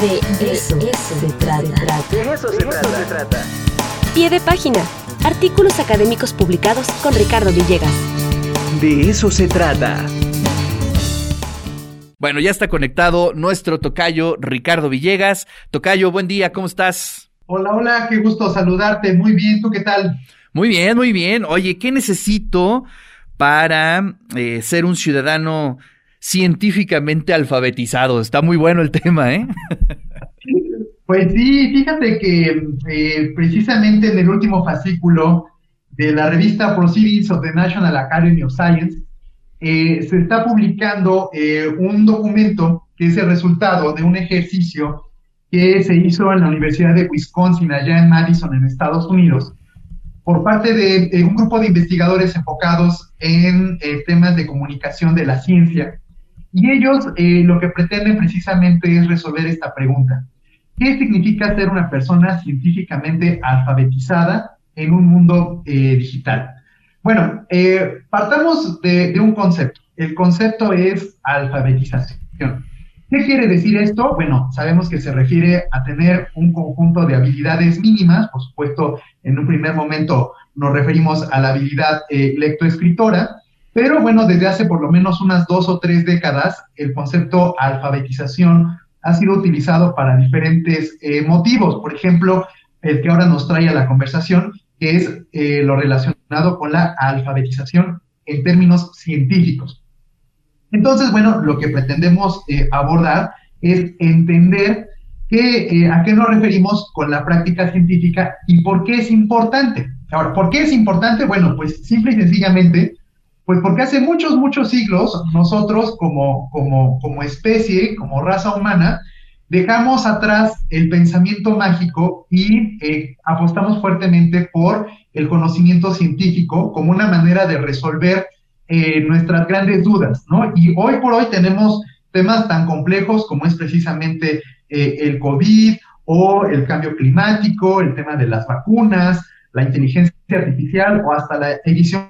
De eso, se trata. De eso se trata. Pie de página. Artículos académicos publicados con Ricardo Villegas. De eso se trata. Bueno, ya está conectado nuestro tocayo Ricardo Villegas. Tocayo, buen día, ¿cómo estás? Hola, hola, qué gusto saludarte. Muy bien, ¿tú qué tal? Muy bien, muy bien. Oye, ¿qué necesito para eh, ser un ciudadano científicamente alfabetizado? Está muy bueno el tema, ¿eh? Pues sí, fíjate que eh, precisamente en el último fascículo de la revista Proceedings of the National Academy of Science, eh, se está publicando un documento que es el resultado de un ejercicio que se hizo en la Universidad de Wisconsin, allá en Madison, en Estados Unidos, por parte de un grupo de investigadores enfocados en eh, temas de comunicación de la ciencia. Y ellos eh, lo que pretenden precisamente es resolver esta pregunta. ¿Qué significa ser una persona científicamente alfabetizada en un mundo eh, digital? Bueno, partamos de, de un concepto. El concepto es alfabetización. ¿Qué quiere decir esto? Bueno, sabemos que se refiere a tener un conjunto de habilidades mínimas, por supuesto, en un primer momento nos referimos a la habilidad eh, lectoescritora, pero bueno, desde hace por lo menos unas dos o tres décadas, el concepto alfabetización ha sido utilizado para diferentes eh, motivos. Por ejemplo, el que ahora nos trae a la conversación, que es eh, lo relacionado con la alfabetización en términos científicos. Entonces, bueno, lo que pretendemos eh, abordar es entender a qué nos referimos con la práctica científica y por qué es importante. Ahora, ¿por qué es importante? Bueno, pues simple y sencillamente, pues porque hace muchos, muchos siglos nosotros como, como, como especie, como raza humana, dejamos atrás el pensamiento mágico y eh, apostamos fuertemente por el conocimiento científico como una manera de resolver eh, nuestras grandes dudas, ¿no? Y hoy por hoy tenemos temas tan complejos como es precisamente eh, el COVID o el cambio climático, el tema de las vacunas, la inteligencia artificial o hasta la edición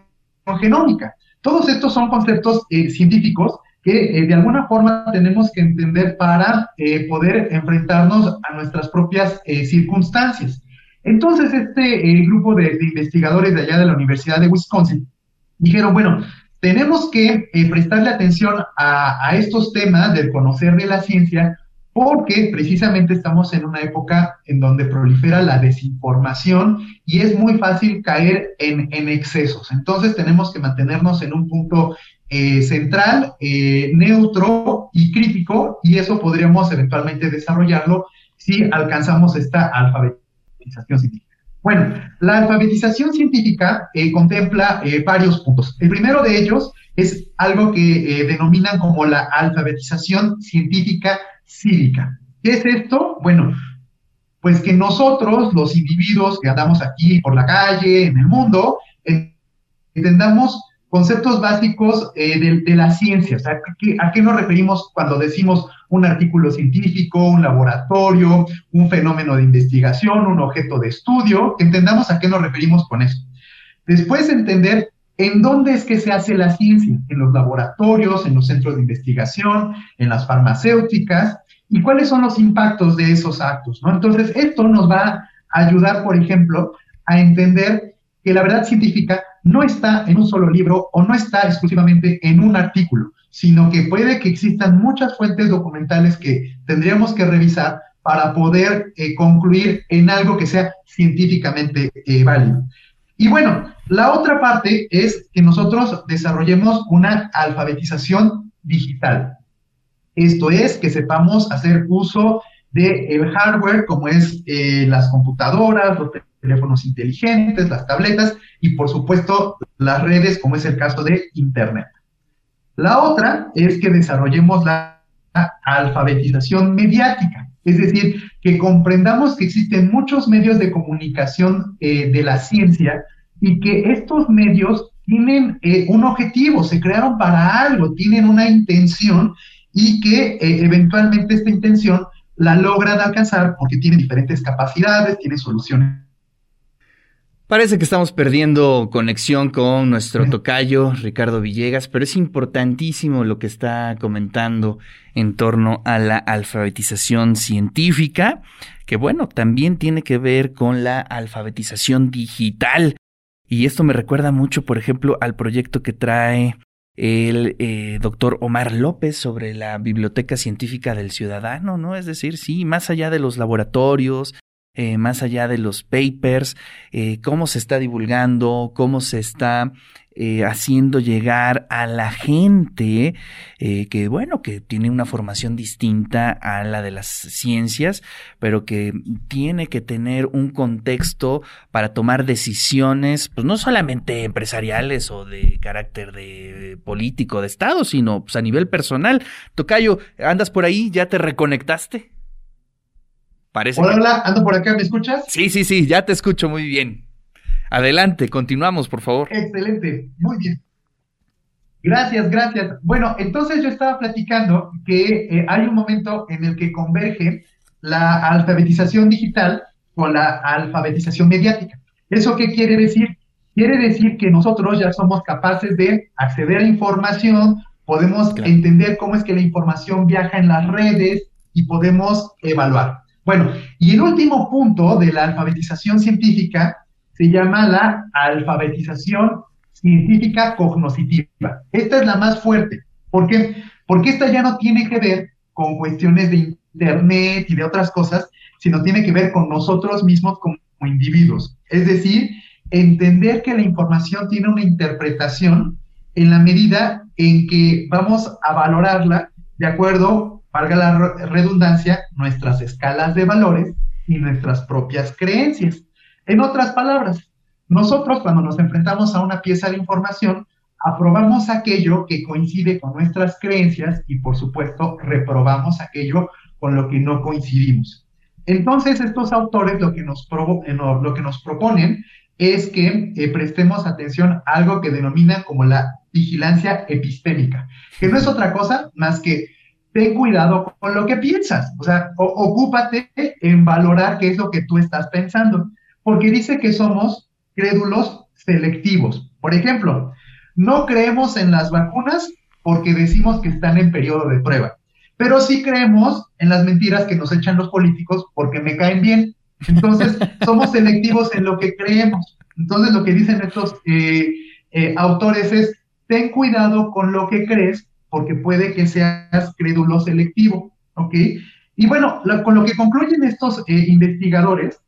genómica. Todos estos son conceptos eh, científicos que de alguna forma tenemos que entender para poder enfrentarnos a nuestras propias circunstancias. Entonces, este grupo de, investigadores de allá de la Universidad de Wisconsin dijeron, bueno, tenemos que eh, prestarle atención a, estos temas del conocer de la ciencia porque precisamente estamos en una época en donde prolifera la desinformación y es muy fácil caer en, excesos. Entonces tenemos que mantenernos en un punto eh, central, eh, neutro y crítico y eso podríamos eventualmente desarrollarlo si alcanzamos esta alfabetización científica. Bueno, la alfabetización científica eh, contempla varios puntos. El primero de ellos es algo que denominan como la alfabetización científica cívica. ¿Qué es esto? Bueno, pues que nosotros, los individuos que andamos aquí por la calle, en el mundo, entendamos conceptos básicos eh, de, la ciencia. O sea, ¿a qué nos referimos cuando decimos un artículo científico, un laboratorio, un fenómeno de investigación, un objeto de estudio? Entendamos a qué nos referimos con eso. Después entender en dónde es que se hace la ciencia, en los laboratorios, en los centros de investigación, en las farmacéuticas, y cuáles son los impactos de esos actos. ¿no? Entonces, esto nos va a ayudar, por ejemplo, a entender que la verdad científica no está en un solo libro o no está exclusivamente en un artículo, sino que puede que existan muchas fuentes documentales que tendríamos que revisar para poder eh, concluir en algo que sea científicamente eh, válido. Y bueno, la otra parte es que nosotros desarrollemos una alfabetización digital. Esto es, que sepamos hacer uso del hardware como es eh, las computadoras, los teléfonos inteligentes, las tabletas y por supuesto las redes como es el caso de Internet. La otra es que desarrollemos la alfabetización mediática, es decir, que comprendamos que existen muchos medios de comunicación eh, de la ciencia y que estos medios tienen eh, un objetivo, se crearon para algo, tienen una intención y que eventualmente esta intención la logran alcanzar porque tienen diferentes capacidades, tienen soluciones Parece que estamos perdiendo conexión con nuestro tocayo Ricardo Villegas, pero es importantísimo lo que está comentando en torno a la alfabetización científica, que bueno, también tiene que ver con la alfabetización digital. Y esto me recuerda mucho, por ejemplo, al proyecto que trae el eh, doctor Omar López sobre la Biblioteca Científica del Ciudadano, ¿no? Es decir, sí, más allá de los laboratorios, eh, más allá de los papers, eh, cómo se está divulgando, cómo se está eh, haciendo llegar a la gente que, bueno, que tiene una formación distinta a la de las ciencias, pero que tiene que tener un contexto para tomar decisiones, pues no solamente empresariales o de carácter de político, de Estado, sino pues, a nivel personal. Tocayo, ¿andas por ahí? ¿Ya te reconectaste? Hola, hola, ando por acá, ¿me escuchas? Sí, sí, sí, ya te escucho muy bien. Adelante, continuamos, por favor. Excelente, muy bien. Gracias, gracias. Bueno, entonces yo estaba platicando que eh, hay un momento en el que converge la alfabetización digital con la alfabetización mediática. ¿Eso qué quiere decir? Quiere decir que nosotros ya somos capaces de acceder a información, podemos entender cómo es que la información viaja en las redes y podemos evaluar. Bueno, y el último punto de la alfabetización científica se llama la alfabetización científica cognoscitiva. Esta es la más fuerte. ¿Por qué? Porque esta ya no tiene que ver con cuestiones de Internet y de otras cosas, sino tiene que ver con nosotros mismos como individuos. Es decir, entender que la información tiene una interpretación en la medida en que vamos a valorarla de acuerdo valga la redundancia, nuestras escalas de valores y nuestras propias creencias. En otras palabras, nosotros cuando nos enfrentamos a una pieza de información, aprobamos aquello que coincide con nuestras creencias y por supuesto reprobamos aquello con lo que no coincidimos. Entonces estos autores lo que nos, eh, lo que nos proponen es que eh, prestemos atención a algo que denominan como la vigilancia epistémica, que no es otra cosa más que ten cuidado con lo que piensas. O sea, ocúpate en valorar qué es lo que tú estás pensando. Porque dice que somos crédulos selectivos. Por ejemplo, no creemos en las vacunas porque decimos que están en periodo de prueba. Pero sí creemos en las mentiras que nos echan los políticos porque me caen bien. Entonces, somos selectivos en lo que creemos. Entonces, lo que dicen estos eh, eh, autores es, ten cuidado con lo que crees porque puede que seas crédulo selectivo, ¿ok? Y bueno, con lo que concluyen estos eh, investigadores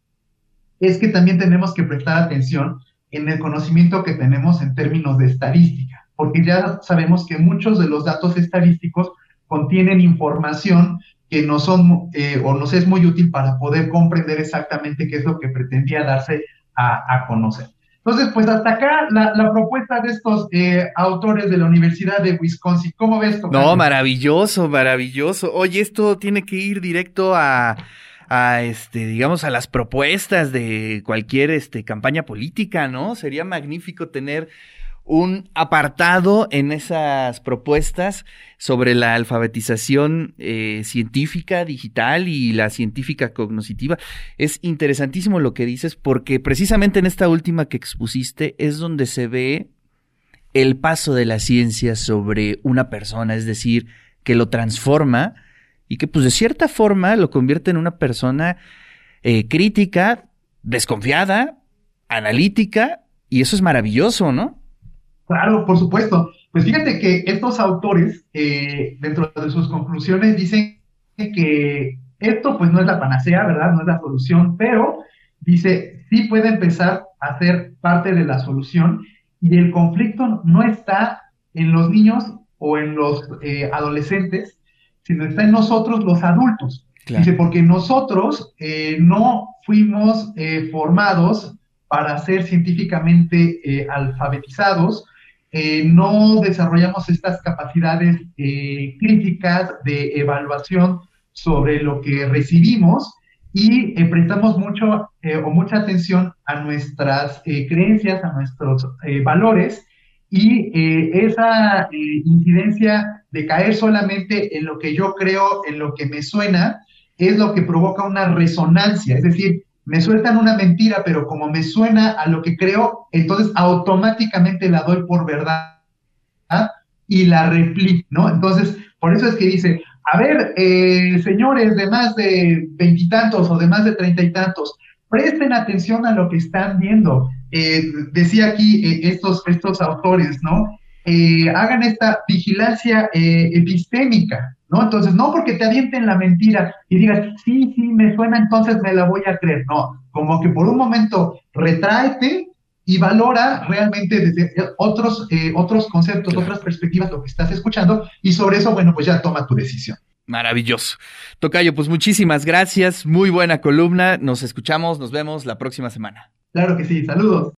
es que también tenemos que prestar atención en el conocimiento que tenemos en términos de estadística, porque ya sabemos que muchos de los datos estadísticos contienen información que no son eh, o nos es muy útil para poder comprender exactamente qué es lo que pretendía darse a conocer. Entonces, pues hasta acá la, propuesta de estos eh, autores de la Universidad de Wisconsin. ¿Cómo ves? esto? No, maravilloso, maravilloso. Oye, esto tiene que ir directo a, a este, digamos, a las propuestas de cualquier este, campaña política, ¿no? Sería magnífico tener un apartado en esas propuestas sobre la alfabetización eh, científica digital y la científica cognoscitiva. Es interesantísimo lo que dices porque precisamente en esta última que expusiste es donde se ve el paso de la ciencia sobre una persona, es decir, que lo transforma y que pues de cierta forma lo convierte en una persona eh, crítica, desconfiada, analítica, y eso es maravilloso, ¿no? Claro, por supuesto. Pues fíjate que estos autores, eh, dentro de sus conclusiones, dicen que esto pues no es la panacea, ¿verdad? No es la solución, pero dice, sí puede empezar a ser parte de la solución y el conflicto no está en los niños o en los eh, adolescentes, sino está en nosotros los adultos. Dice, porque nosotros eh, no fuimos formados para ser científicamente alfabetizados, eh, no desarrollamos estas capacidades eh, críticas de evaluación sobre lo que recibimos y eh, prestamos mucho o mucha atención a nuestras creencias, a nuestros valores y esa incidencia de caer solamente en lo que yo creo, en lo que me suena, es lo que provoca una resonancia, es decir, me sueltan una mentira, pero como me suena a lo que creo, entonces automáticamente la doy por verdad y la replico, ¿no? Entonces, por eso es que dice, a ver, eh, señores de más de veintitantos o de más de treinta y tantos, presten atención a lo que están viendo. Eh, decía aquí eh, estos, estos autores, ¿no? hagan esta vigilancia epistémica, ¿no? Entonces, no porque te avienten la mentira y digas, sí, sí, me suena, entonces me la voy a creer. No, como que por un momento retráete y valora realmente desde otros, eh, otros conceptos, otras perspectivas lo que estás escuchando y sobre eso, bueno, pues ya toma tu decisión. Maravilloso. Tocayo, pues muchísimas gracias, muy buena columna, nos escuchamos, nos vemos la próxima semana. Claro que sí, saludos.